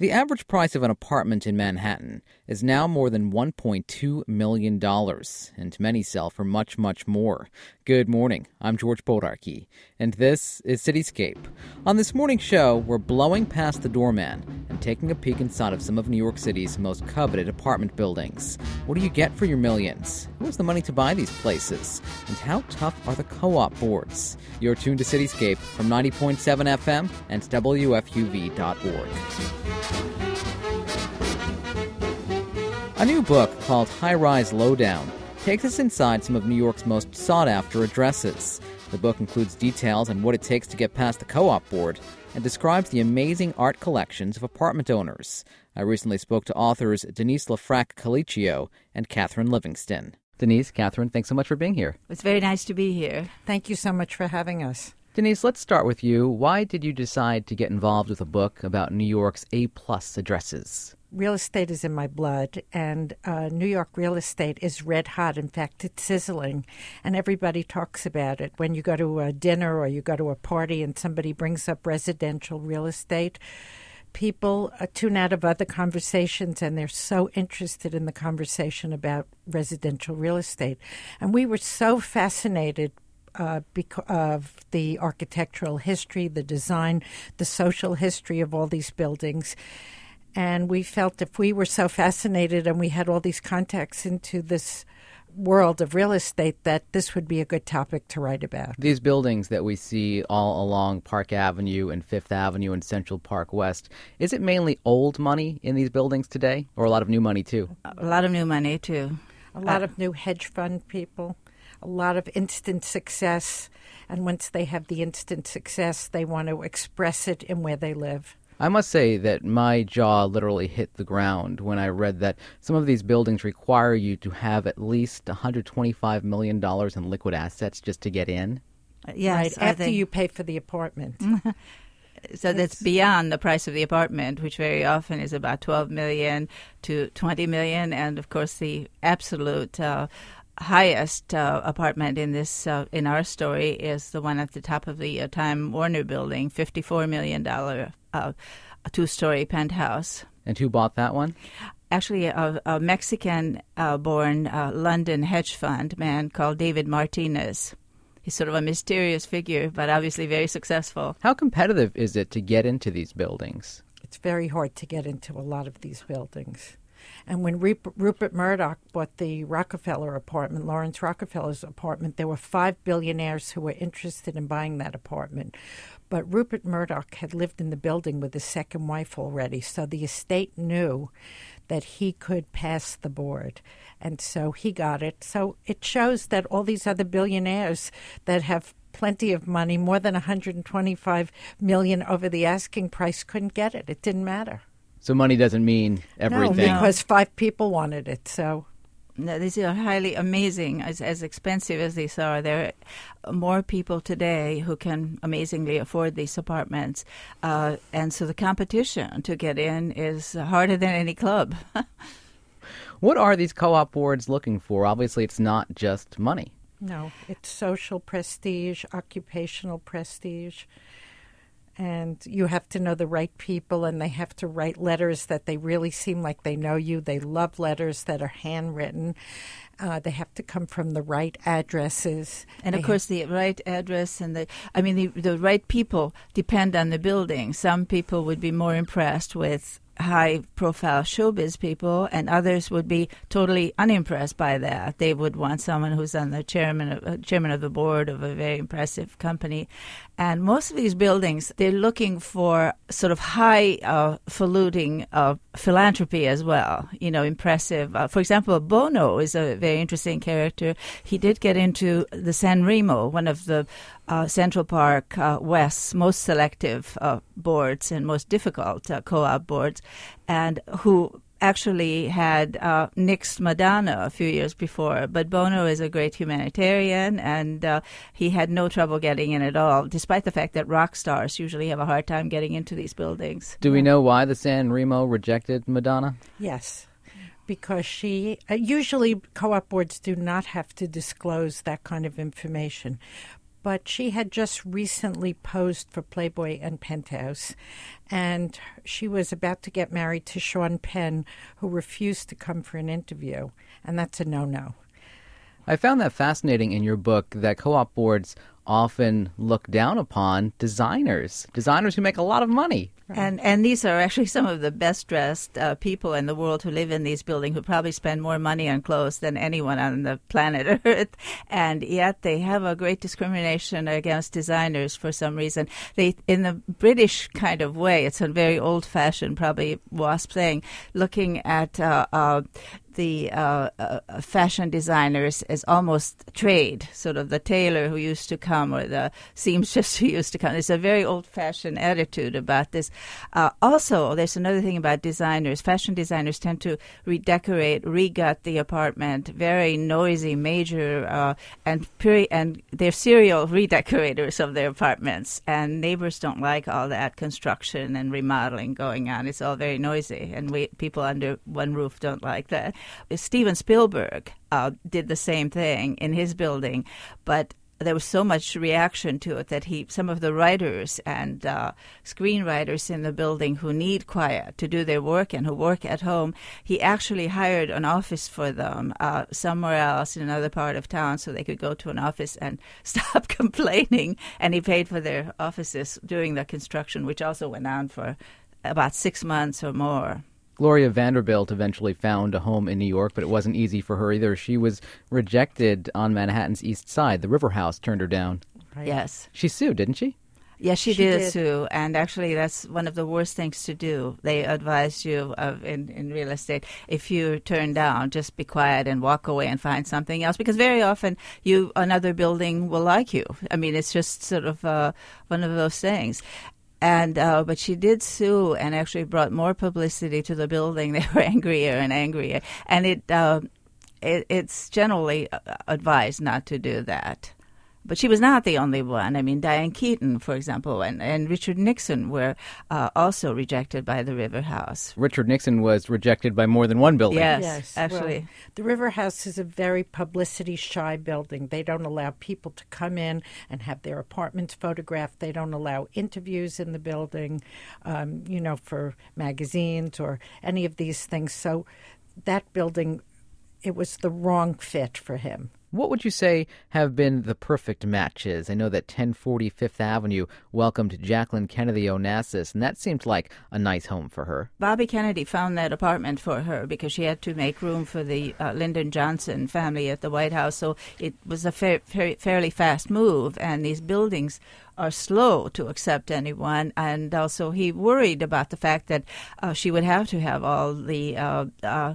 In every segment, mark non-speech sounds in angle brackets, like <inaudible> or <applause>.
The average price of an apartment in Manhattan is now more than $1.2 million, and many sell for much, much more. Good morning. I'm George Bodarky, and this is Cityscape. On this morning's show, we're blowing past the doorman and taking a peek inside of some of New York City's most coveted apartment buildings. What do you get for your millions? Who has the money to buy these places? And how tough are the co op boards? You're tuned to Cityscape from 90.7 FM and WFUV.org. A new book called High Rise Lowdown takes us inside some of New York's most sought after addresses. The book includes details on what it takes to get past the co op board and describes the amazing art collections of apartment owners. I recently spoke to authors Denise LeFrak Calicchio and Catherine Livingston. Denise, Catherine, thanks so much for being here. It's very nice to be here. Thank you so much for having us. Denise, let's start with you. Why did you decide to get involved with a book about New York's A plus addresses? Real estate is in my blood, and uh, New York real estate is red hot. In fact, it's sizzling, and everybody talks about it. When you go to a dinner or you go to a party and somebody brings up residential real estate, people uh, tune out of other conversations and they're so interested in the conversation about residential real estate. And we were so fascinated uh, because of the architectural history, the design, the social history of all these buildings. And we felt if we were so fascinated and we had all these contacts into this world of real estate that this would be a good topic to write about. These buildings that we see all along Park Avenue and Fifth Avenue and Central Park West, is it mainly old money in these buildings today or a lot of new money too? A lot of new money too. A lot uh, of new hedge fund people, a lot of instant success. And once they have the instant success, they want to express it in where they live. I must say that my jaw literally hit the ground when I read that some of these buildings require you to have at least $125 million in liquid assets just to get in. Uh, yes, right, after think... you pay for the apartment. <laughs> so that's beyond the price of the apartment, which very often is about 12 million to 20 million, and of course the absolute uh, highest uh, apartment in this uh, in our story is the one at the top of the uh, Time Warner Building, fifty-four million dollar uh, two-story penthouse. And who bought that one? Actually, a, a Mexican-born uh, uh, London hedge fund man called David Martinez. He's sort of a mysterious figure, but obviously very successful. How competitive is it to get into these buildings? It's very hard to get into a lot of these buildings. And when Rupert Murdoch bought the Rockefeller apartment, Lawrence Rockefeller's apartment, there were five billionaires who were interested in buying that apartment. But Rupert Murdoch had lived in the building with his second wife already, so the estate knew that he could pass the board. And so he got it. So it shows that all these other billionaires that have plenty of money, more than 125 million over the asking price, couldn't get it. It didn't matter. So money doesn't mean everything. No, because five people wanted it. So no, these are highly amazing. As, as expensive as these are, there are more people today who can amazingly afford these apartments, uh, and so the competition to get in is harder than any club. <laughs> what are these co-op boards looking for? Obviously, it's not just money. No, it's social prestige, occupational prestige and you have to know the right people and they have to write letters that they really seem like they know you they love letters that are handwritten uh, they have to come from the right addresses and of course the right address and the i mean the, the right people depend on the building some people would be more impressed with high profile showbiz people, and others would be totally unimpressed by that. They would want someone who's on the chairman of, uh, chairman of the board of a very impressive company. And most of these buildings, they're looking for sort of high uh, faluting uh, philanthropy as well, you know, impressive. Uh, for example, Bono is a very interesting character. He did get into the San Remo, one of the uh, Central Park uh, West's most selective uh, boards and most difficult uh, co-op boards, and who actually had uh, nixed Madonna a few years before. But Bono is a great humanitarian, and uh, he had no trouble getting in at all, despite the fact that rock stars usually have a hard time getting into these buildings. Do we know why the San Remo rejected Madonna? Yes because she uh, usually co-op boards do not have to disclose that kind of information but she had just recently posed for Playboy and Penthouse, and she was about to get married to Sean Penn, who refused to come for an interview, and that's a no no. I found that fascinating in your book that co op boards often look down upon designers, designers who make a lot of money. And and these are actually some of the best dressed uh, people in the world who live in these buildings who probably spend more money on clothes than anyone on the planet <laughs> Earth, and yet they have a great discrimination against designers for some reason. They in the British kind of way, it's a very old fashioned, probably wasp thing, looking at. Uh, uh, the uh, uh, fashion designers as almost trade, sort of the tailor who used to come or the seamstress <laughs> who used to come. There's a very old fashioned attitude about this. Uh, also, there's another thing about designers. Fashion designers tend to redecorate, regut the apartment, very noisy, major, uh, and peri- and they're serial <laughs> redecorators of their apartments. And neighbors don't like all that construction and remodeling going on. It's all very noisy, and we people under one roof don't like that. Steven Spielberg uh, did the same thing in his building, but there was so much reaction to it that he, some of the writers and uh, screenwriters in the building who need quiet to do their work and who work at home, he actually hired an office for them uh, somewhere else in another part of town so they could go to an office and <laughs> stop complaining. And he paid for their offices during the construction, which also went on for about six months or more. Gloria Vanderbilt eventually found a home in New York, but it wasn't easy for her either. She was rejected on Manhattan's East Side. The River House turned her down. Right. Yes. She sued, didn't she? Yes, she, She did, did. sue, and actually, that's one of the worst things to do. They advise you of in, in real estate if you turn down, just be quiet and walk away and find something else, because very often you another building will like you. I mean, it's just sort of uh, one of those things. And uh, but she did sue and actually brought more publicity to the building. <laughs> They were angrier and angrier, and it, uh, it it's generally uh, advised not to do that. But she was not the only one. I mean, Diane Keaton, for example, and, and Richard Nixon were uh, also rejected by the River House. Richard Nixon was rejected by more than one building. Yes, well, actually. the River House is a very publicity shy building. They don't allow people to come in and have their apartments photographed. They don't allow interviews in the building, um, you know, for magazines or any of these things. So that building, it was the wrong fit for him. What would you say have been the perfect matches? I know that 1040 Fifth Avenue welcomed Jacqueline Kennedy Onassis, and that seemed like a nice home for her. Bobby Kennedy found that apartment for her because she had to make room for the uh, Lyndon Johnson family at the White House. So it was a fair, fair, fairly fast move, and these buildings are slow to accept anyone. And also, he worried about the fact that uh, she would have to have all the uh, uh,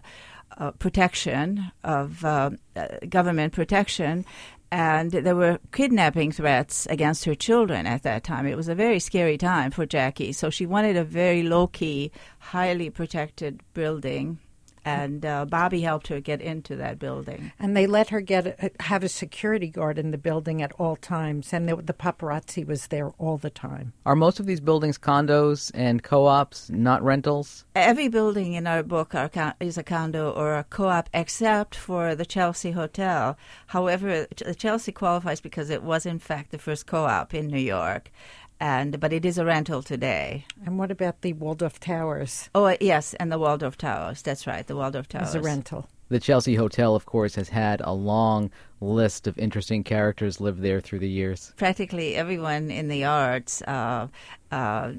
uh, protection of uh, uh, government protection. And there were kidnapping threats against her children at that time. It was a very scary time for Jackie. So she wanted a very low key, highly protected building. And uh, Bobby helped her get into that building. And they let her get have a security guard in the building at all times, and the, the paparazzi was there all the time. Are most of these buildings condos and co ops, not rentals? Every building in our book are, is a condo or a co-op, except for the Chelsea Hotel. However, the Chelsea qualifies because it was in fact the first co-op in New York, and but it is a rental today. And what about the Waldorf Towers Oh uh, yes, and the Waldorf Towers. That's right, the Waldorf Towers. as a rental? The Chelsea Hotel, of course, has had a long list of interesting characters lived there through the years. Practically everyone in the arts, uh, uh,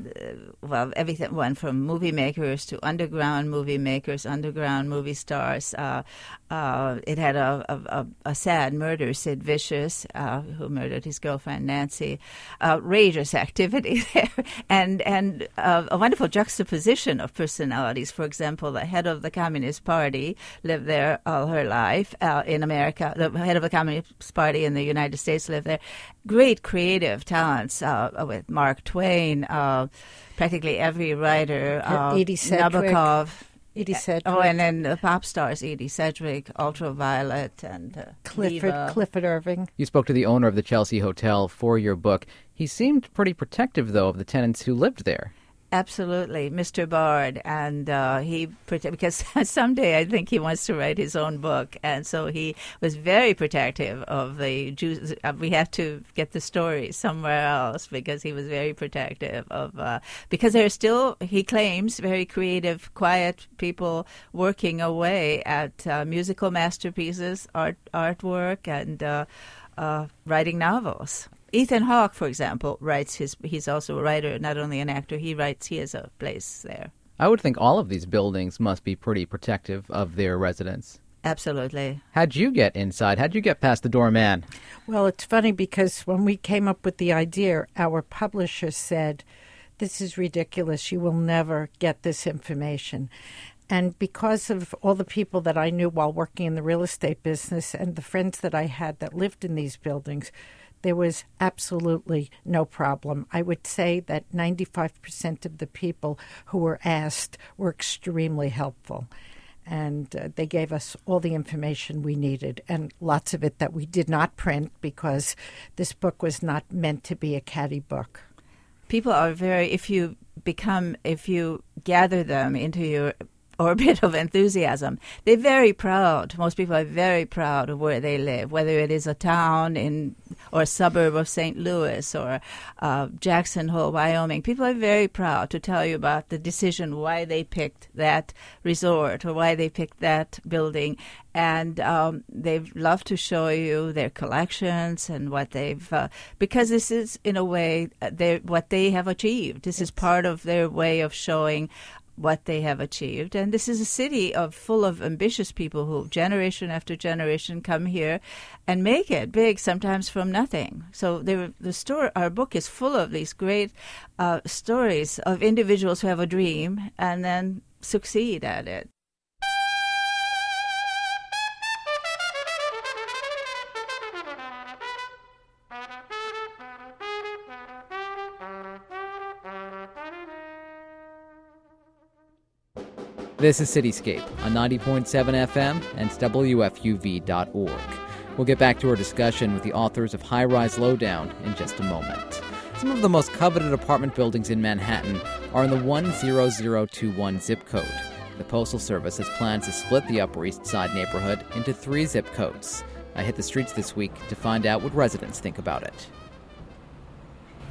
well, everyone from movie makers to underground movie makers, underground movie stars. Uh, uh, it had a, a, a, sad murder, Sid Vicious, uh, who murdered his girlfriend Nancy. Outrageous activity <laughs> there, and and uh, a wonderful juxtaposition of personalities. For example, the head of the Communist Party lived there all her life uh, in America. The head of the Communist Party in the United States lived there. Great creative talents uh, with Mark Twain. Uh, practically every writer, uh, Edie Sedgwick. Nabokov. Edie Sedgwick, Oh, and then the pop stars, Edie Sedgwick, Ultraviolet, and uh, Clifford Diva. Clifford Irving. You spoke to the owner of the Chelsea Hotel for your book. He seemed pretty protective, though, of the tenants who lived there. Absolutely, Mr. Bard, and uh, he because <laughs> someday I think he wants to write his own book, and so he was very protective of the Jews. Uh, we have to get the story somewhere else because he was very protective of uh, because there are still he claims very creative, quiet people working away at uh, musical masterpieces, art artwork, and uh, uh, writing novels. Ethan Hawke, for example, writes his. He's also a writer, not only an actor. He writes. He has a place there. I would think all of these buildings must be pretty protective of their residents. Absolutely. How'd you get inside? How'd you get past the doorman? Well, it's funny because when we came up with the idea, our publisher said, This is ridiculous. You will never get this information. And because of all the people that I knew while working in the real estate business and the friends that I had that lived in these buildings, there was absolutely no problem. I would say that 95% of the people who were asked were extremely helpful. And uh, they gave us all the information we needed, and lots of it that we did not print because this book was not meant to be a caddy book. People are very, if you become, if you gather them into your orbit <laughs> of enthusiasm. They're very proud. Most people are very proud of where they live, whether it is a town in or a suburb of St. Louis or uh, Jackson Hole, Wyoming. People are very proud to tell you about the decision why they picked that resort or why they picked that building. And um, they love to show you their collections and what they've, uh, because this is in a way uh, what they have achieved. This is part of their way of showing what they have achieved. And this is a city of full of ambitious people who generation after generation come here and make it big, sometimes from nothing. So the story, our book is full of these great uh, stories of individuals who have a dream and then succeed at it. This is Cityscape on 90.7 FM and WFUV.org. We'll get back to our discussion with the authors of High Rise Lowdown in just a moment. Some of the most coveted apartment buildings in Manhattan are in the 10021 zip code. The Postal Service has plans to split the Upper East Side neighborhood into three zip codes. I hit the streets this week to find out what residents think about it.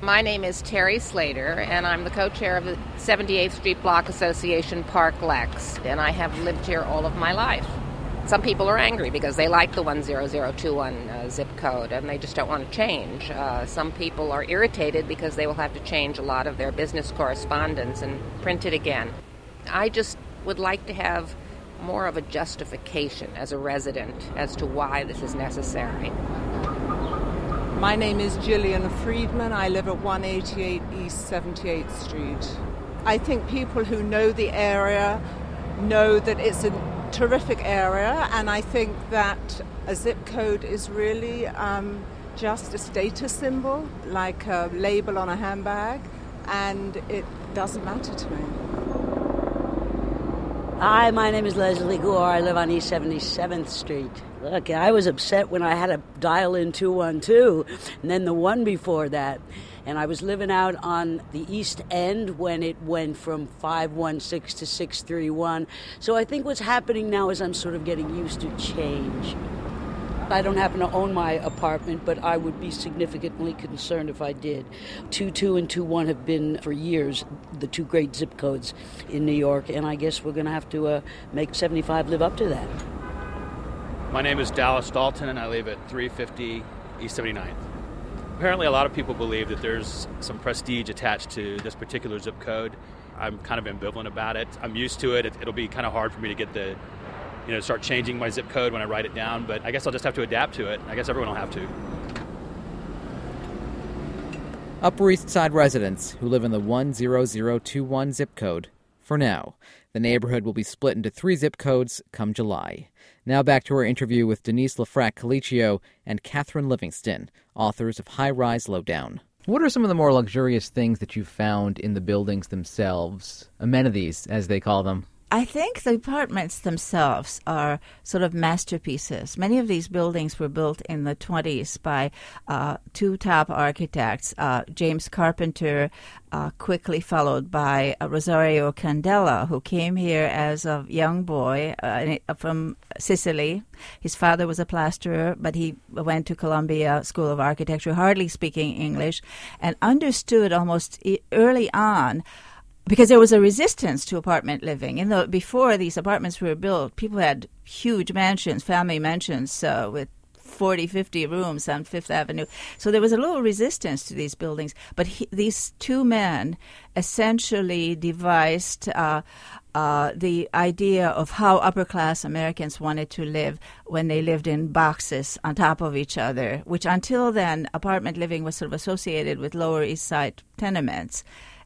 My name is Terry Slater, and I'm the co chair of the 78th Street Block Association Park Lex, and I have lived here all of my life. Some people are angry because they like the 10021 uh, zip code and they just don't want to change. Uh, some people are irritated because they will have to change a lot of their business correspondence and print it again. I just would like to have more of a justification as a resident as to why this is necessary. My name is Gillian Friedman. I live at 188 East 78th Street. I think people who know the area know that it's a terrific area, and I think that a zip code is really um, just a status symbol, like a label on a handbag, and it doesn't matter to me. Hi, my name is Leslie Gore. I live on East 77th Street. Look, I was upset when I had to dial in 212 and then the one before that. And I was living out on the East End when it went from 516 to 631. So I think what's happening now is I'm sort of getting used to change. I don't happen to own my apartment, but I would be significantly concerned if I did. 22 and 21 have been for years the two great zip codes in New York, and I guess we're going to have to uh, make 75 live up to that. My name is Dallas Dalton, and I live at 350 East 79th. Apparently, a lot of people believe that there's some prestige attached to this particular zip code. I'm kind of ambivalent about it. I'm used to it. It'll be kind of hard for me to get the, you know, start changing my zip code when I write it down, but I guess I'll just have to adapt to it. I guess everyone will have to. Upper East Side residents who live in the 10021 zip code for now. The neighborhood will be split into three zip codes come July. Now back to our interview with Denise LeFrak Calicchio and Catherine Livingston, authors of High Rise Lowdown. What are some of the more luxurious things that you've found in the buildings themselves? Amenities, as they call them. I think the apartments themselves are sort of masterpieces. Many of these buildings were built in the 20s by uh, two top architects, uh, James Carpenter, uh, quickly followed by uh, Rosario Candela, who came here as a young boy uh, from Sicily. His father was a plasterer, but he went to Columbia School of Architecture, hardly speaking English, and understood almost early on because there was a resistance to apartment living. In the before these apartments were built, people had huge mansions, family mansions uh, with 40, 50 rooms on Fifth Avenue. So there was a little resistance to these buildings. But he, these two men essentially devised uh, uh, the idea of how upper class Americans wanted to live when they lived in boxes on top of each other, which until then, apartment living was sort of associated with Lower East Side tenements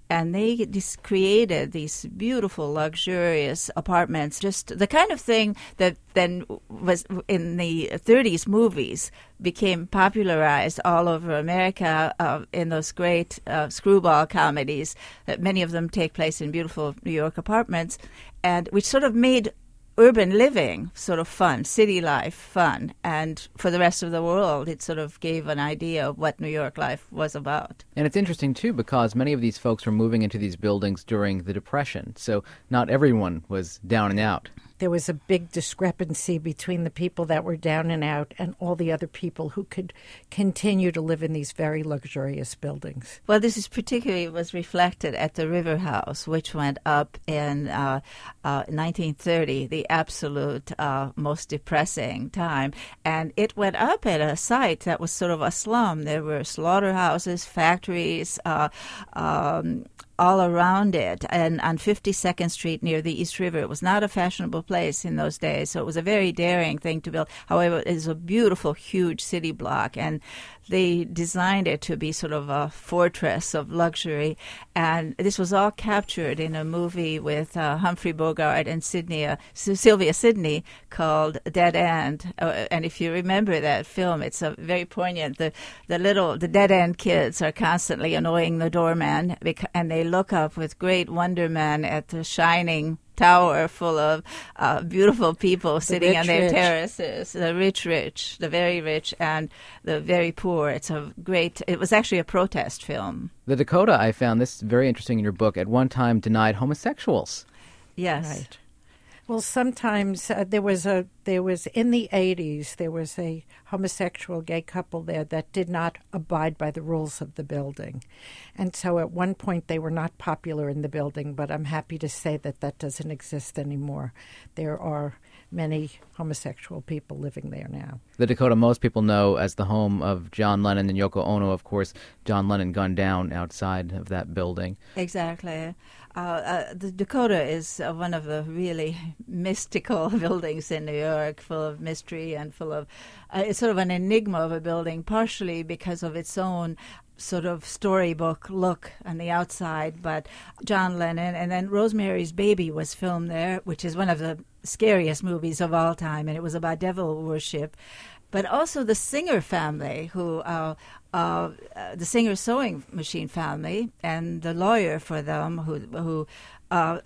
and they just created these beautiful, luxurious apartments. Just the kind of thing that then was in the 30s movies became popularized all over America uh, in those great uh, screwball comedies. That many of them take place in beautiful New York apartments, and which sort of made urban living sort of fun, city life fun, and for the rest of the world, it sort of gave an idea of what New York life was about. And it's interesting too because many of these folks were moving into these buildings during the Depression, so not everyone was down and out there was a big discrepancy between the people that were down and out and all the other people who could continue to live in these very luxurious buildings. Well, this is particularly was reflected at the River House, which went up in uh, uh, 1930, the absolute uh, most depressing time, and it went up at a site that was sort of a slum. There were slaughterhouses, factories. Uh, um, all around it and on 52nd Street near the East River. It was not a fashionable place in those days, so it was a very daring thing to build. However, it is a beautiful, huge city block, and they designed it to be sort of a fortress of luxury. And this was all captured in a movie with uh, Humphrey Bogart and Sydney, uh, Sylvia Sidney called Dead End. Uh, and if you remember that film, it's a very poignant. The the little the dead end kids are constantly annoying the doorman, and they look up with great wonderment at the shining tower full of uh, beautiful people sitting on their rich. terraces. The rich, rich, the very rich, and the very poor. It's a great. It was actually a protest film. The Dakota, I found this very interesting in your book. At one time, denied homosexuals. Yes. Right. Well, sometimes uh, there was a there was in the eighties there was a homosexual gay couple there that did not abide by the rules of the building, and so at one point they were not popular in the building. But I'm happy to say that that doesn't exist anymore. There are many homosexual people living there now. The Dakota most people know as the home of John Lennon and Yoko Ono. Of course, John Lennon gunned down outside of that building. Exactly. Uh, uh, the Dakota is uh, one of the really <laughs> mystical <laughs> buildings in New York, full of mystery and full of. Uh, it's sort of an enigma of a building, partially because of its own sort of storybook look on the outside. But John Lennon and then Rosemary's Baby was filmed there, which is one of the scariest movies of all time, and it was about devil worship but also the Singer family, who uh, uh, the Singer sewing machine family, and the lawyer for them, who who. Uh,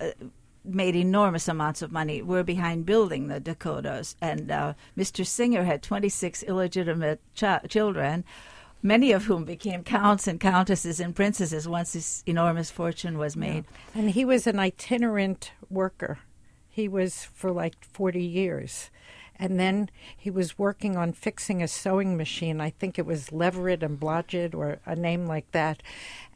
made enormous amounts of money. Were behind building the Dakotas, and uh, Mr. Singer had 26 illegitimate ch- children, many of whom became counts and countesses and princesses once this enormous fortune was made. Yeah. And he was an itinerant worker. He was for like 40 years. And then he was working on fixing a sewing machine. I think it was Leverett and Blodgett or a name like that.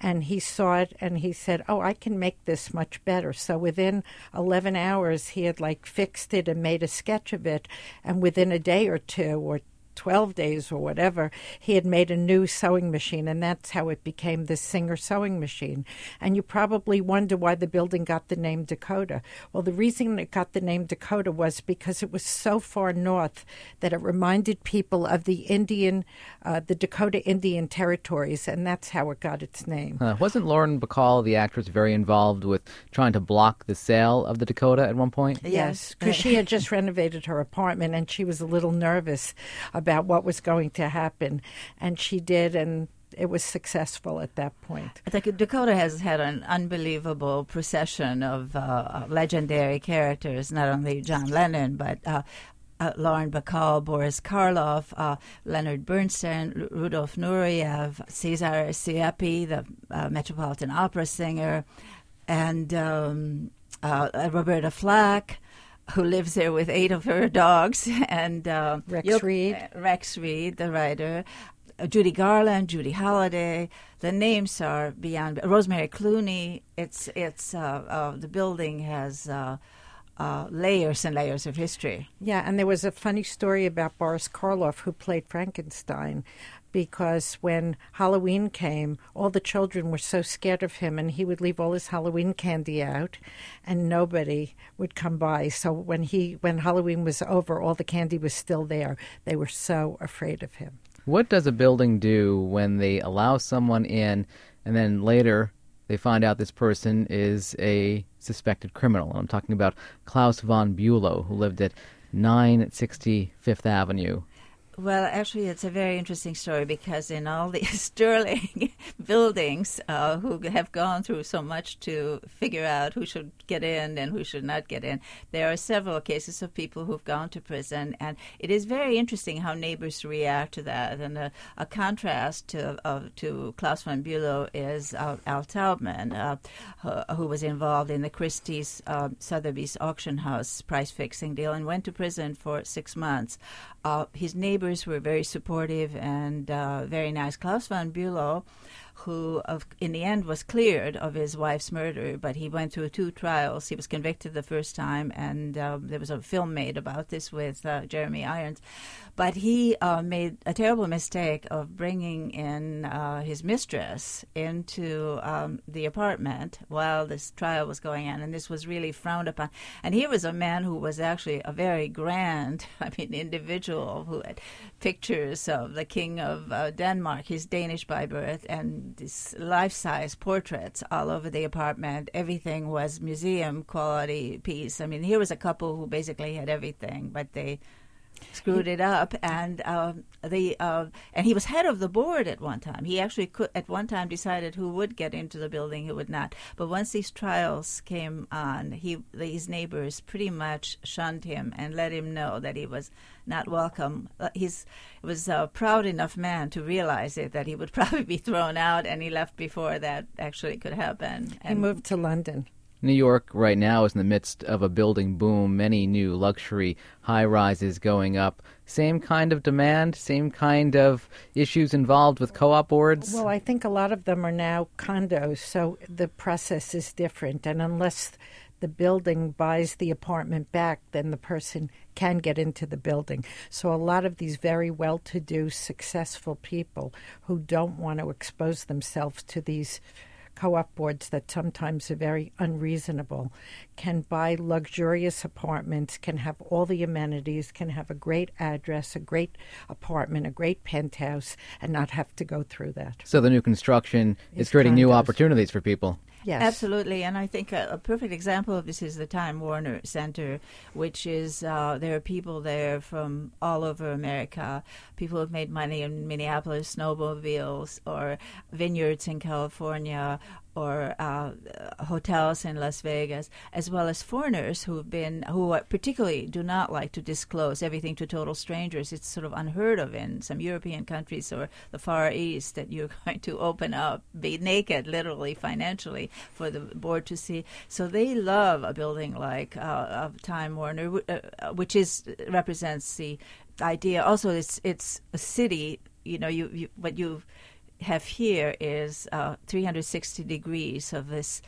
And he saw it and he said, Oh, I can make this much better. So within 11 hours, he had like fixed it and made a sketch of it. And within a day or two or 12 days or whatever, he had made a new sewing machine, and that's how it became the Singer sewing machine. And you probably wonder why the building got the name Dakota. Well, the reason it got the name Dakota was because it was so far north that it reminded people of the Indian, uh, the Dakota Indian territories, and that's how it got its name. Uh, wasn't Lauren Bacall, the actress, very involved with trying to block the sale of the Dakota at one point? Yes, because she had just renovated her apartment and she was a little nervous about about what was going to happen. And she did, and it was successful at that point. Dakota has had an unbelievable procession of uh, legendary characters, not only John Lennon, but uh, uh, Lauren Bacall, Boris Karloff, uh, Leonard Bernstein, Rudolf Nureyev, Cesare Siepi, the uh, Metropolitan Opera singer, and um, uh, Roberta Flack, who lives there with eight of her dogs, <laughs> and uh, Rex Reed. uh, Rex Reed, the writer. uh, Judy Garland, Judy Holliday. The names are beyond. Rosemary Clooney. It's it's uh, uh, the building has uh, uh, layers and layers of history. Yeah, and there was a funny story about Boris Karloff, who played Frankenstein, because when Halloween came, all the children were so scared of him, and he would leave all his Halloween candy out, and nobody would come by. So when he when Halloween was over, all the candy was still there. They were so afraid of him. What does a building do when they allow someone in and then later they find out this person is a suspected criminal? I'm talking about Klaus von Bülow, who lived at 965th Avenue. Well, actually, it's a very interesting story because in all the <laughs> sterling <laughs> buildings uh, who have gone through so much to figure out who should get in and who should not get in, there are several cases of people who've gone to prison, and it is very interesting how neighbors react to that. And a, a contrast to to Klaus von Bülow is uh, Al Taubman, uh, who, who was involved in the Christie's uh, Sotheby's auction house price fixing deal and went to prison for six months. Uh, his neighbors were very supportive and uh, very nice. Klaus von Bülow, who of, in the end was cleared of his wife's murder, but he went through two trials. He was convicted the first time, and uh, there was a film made about this with uh, Jeremy Irons. But he uh, made a terrible mistake of bringing in uh, his mistress into um, the apartment while this trial was going on, and this was really frowned upon. And he was a man who was actually a very grand, <laughs> I mean, individual who had pictures of the King of uh, Denmark, he's Danish by birth, and these life-size portraits all over the apartment. Everything was museum quality piece. I mean, here was a couple who basically had everything, but they screwed it up and uh, the uh, and he was head of the board at one time. He actually could at one time decided who would get into the building who would not. But once these trials came on he his neighbors pretty much shunned him and let him know that he was not welcome. Uh, he's was a proud enough man to realize it that he would <laughs> probably be thrown out and he left before that actually could happen. He moved to London. New York right now is in the midst of a building boom, many new luxury high rises going up. Same kind of demand, same kind of issues involved with co op boards? Well, I think a lot of them are now condos, so the process is different. And unless the building buys the apartment back, then the person can get into the building. So a lot of these very well to do, successful people who don't want to expose themselves to these co op boards that sometimes are very unreasonable can buy luxurious apartments, can have all the amenities, can have a great address, a great apartment, a great penthouse, and not have to go through that. so the new construction is It's creating new condos. opportunities for people. Yes. Absolutely, and I think a, a perfect example of this is the Time Warner Center, which is uh, there are people there from all over America. People who've made money in Minneapolis, snowmobiles, or vineyards in California, or uh, hotels in Las Vegas, as well as foreigners who've been who particularly do not like to disclose everything to total strangers. It's sort of unheard of in some European countries or the Far East that you're <laughs> going to open up, be naked, literally financially, for the board to see. So they love a building like uh, of Time Warner, uh, which is represents the idea. Also, it's it's a city. You know, you, you what you have here is uh, 360 degrees of this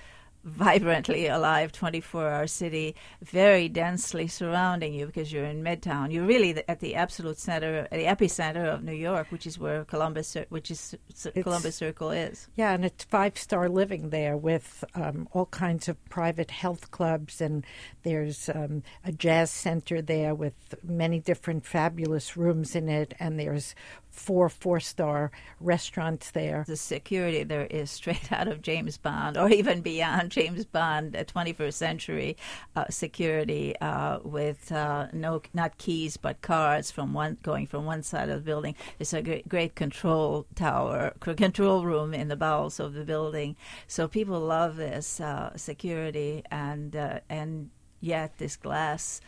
vibrantly alive 24 hour city, very densely surrounding you because you're in Midtown. You're really the, at the absolute center, the epicenter of New York, which is where Columbus, which is It's- Columbus Circle is. Yeah, and it's five star living there with um, all kinds of private health clubs, and there's um, a jazz center there with many different fabulous rooms in it, and there's four four star restaurants there. The security there is straight <laughs> out of James Bond, or even beyond <laughs> James Bond, a 21st century uh, security uh, with uh, no not keys but cards from one going from one side of the building. It's a great, great control tower, control room in the bowels of the building. So people love this uh, security and uh, and yet this glass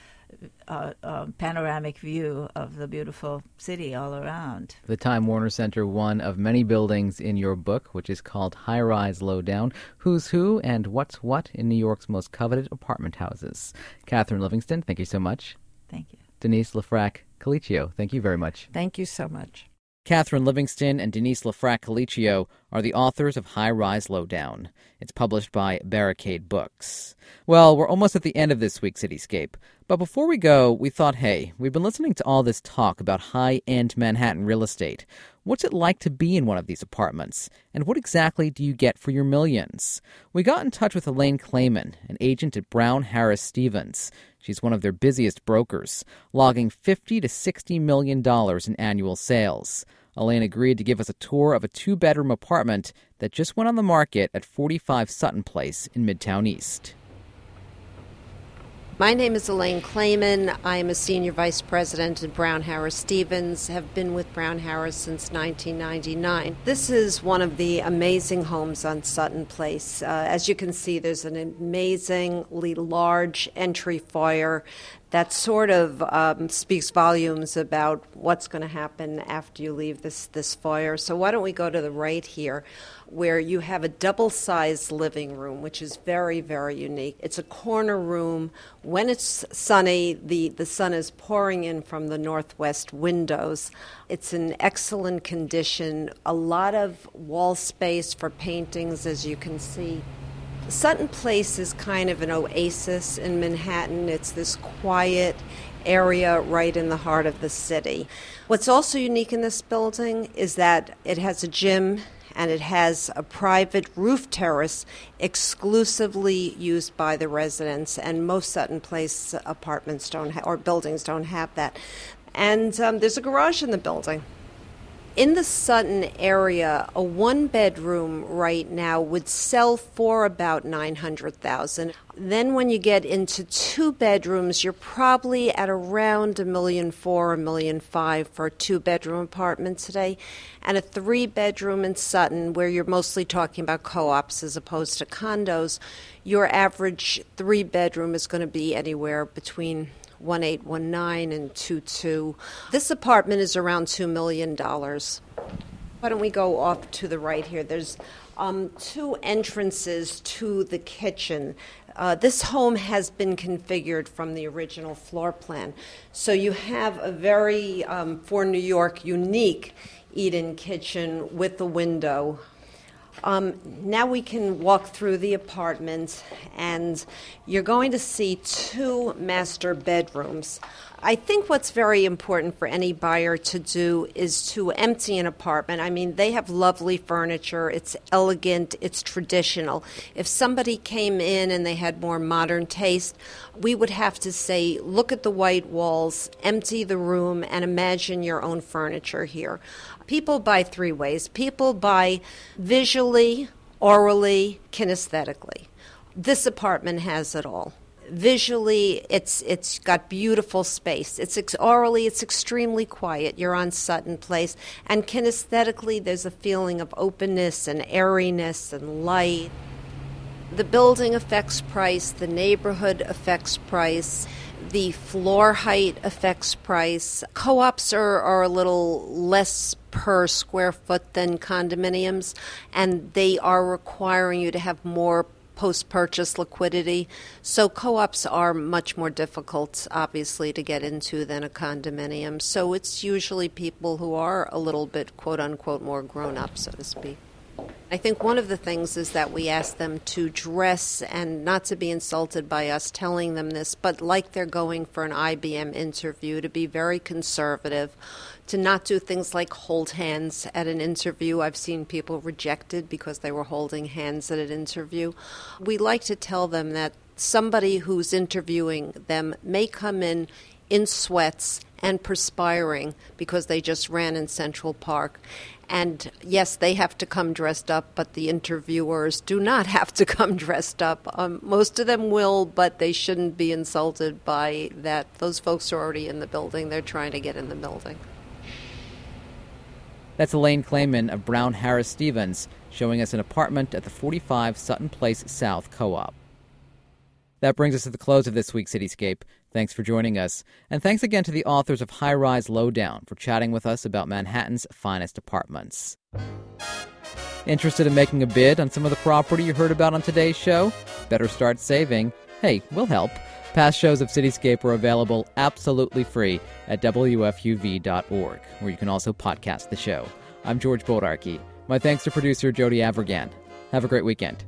uh, uh, panoramic view of the beautiful city all around. The Time Warner Center, one of many buildings in your book, which is called High Rise Low Down Who's Who and What's What in New York's Most Coveted Apartment Houses. Catherine Livingston, thank you so much. Thank you. Denise LeFrak Calicchio, thank you very much. Thank you so much. Catherine Livingston and Denise LeFrak Calicchio are the authors of High Rise Low Down. It's published by Barricade Books. Well, we're almost at the end of this week's Cityscape. But before we go, we thought, hey, we've been listening to all this talk about high end Manhattan real estate. What's it like to be in one of these apartments? And what exactly do you get for your millions? We got in touch with Elaine Clayman, an agent at Brown Harris Stevens. She's one of their busiest brokers, logging 50 to 60 million dollars in annual sales. Elaine agreed to give us a tour of a two bedroom apartment that just went on the market at 45 Sutton Place in Midtown East. My name is Elaine Clayman. I am a senior vice president at Brown Harris Stevens. Have been with Brown Harris since 1999. This is one of the amazing homes on Sutton Place. Uh, as you can see, there's an amazingly large entry foyer that sort of um, speaks volumes about what's going to happen after you leave this, this foyer. So, why don't we go to the right here, where you have a double sized living room, which is very, very unique. It's a corner room. When it's sunny, the, the sun is pouring in from the northwest windows. It's in excellent condition, a lot of wall space for paintings, as you can see. Sutton Place is kind of an oasis in Manhattan. It's this quiet area right in the heart of the city. What's also unique in this building is that it has a gym and it has a private roof terrace exclusively used by the residents, and most Sutton Place apartments don't ha- or buildings don't have that. And um, there's a garage in the building in the Sutton area, a one bedroom right now would sell for about 900,000. Then when you get into two bedrooms, you're probably at around a million four, a million five for a two bedroom apartment today. And a three bedroom in Sutton, where you're mostly talking about co ops as opposed to condos, your average three bedroom is going to be anywhere between 1819 and 22. This apartment is around $2 million. Why don't we go off to the right here? There's um, two entrances to the kitchen. Uh, this home has been configured from the original floor plan. So you have a very, um, for New York, unique in kitchen with a window um, now we can walk through the apartment, and you're going to see two master bedrooms. I think what's very important for any buyer to do is to empty an apartment. I mean, they have lovely furniture, it's elegant, it's traditional. If somebody came in and they had more modern taste, we would have to say, look at the white walls, empty the room, and imagine your own furniture here. People buy three ways. People buy visually, orally, kinesthetically. This apartment has it all. Visually it's it's got beautiful space. It's ex- orally it's extremely quiet. You're on sutton place. And kinesthetically there's a feeling of openness and airiness and light. The building affects price. The neighborhood affects price the floor height affects price co-ops are, are a little less per square foot than condominiums and they are requiring you to have more post purchase liquidity. So co ops are much more difficult, obviously, to get into than a condominium. So it's usually people who are a little bit, quote unquote, more grown up, so to speak. I think one of the things is that we ask them to dress and not to be insulted by us telling them this, but like they're going for an IBM interview, to be very conservative to not do things like hold hands at an interview. I've seen people rejected because they were holding hands at an interview. We like to tell them that somebody who's interviewing them may come in in sweats and perspiring because they just ran in Central Park. And yes, they have to come dressed up, but the interviewers do not <laughs> have to come dressed up. Um, most of them will, but they shouldn't be insulted by that. Those folks are already in the building, they're trying to get in the building. That's Elaine Clayman of Brown Harris Stevens showing us an apartment at the 45 Sutton Place South Co op. That brings us to the close of this week's Cityscape. Thanks for joining us. And thanks again to the authors of High Rise Lowdown for chatting with us about Manhattan's finest apartments. Interested in making a bid on some of the property you heard about on today's show? Better start saving. Hey, we'll help. Past shows of Cityscape are available absolutely free at WFUV.org, where you can also podcast the show. I'm George Bodarky. My thanks to producer Jody Avirgan. Have a great weekend.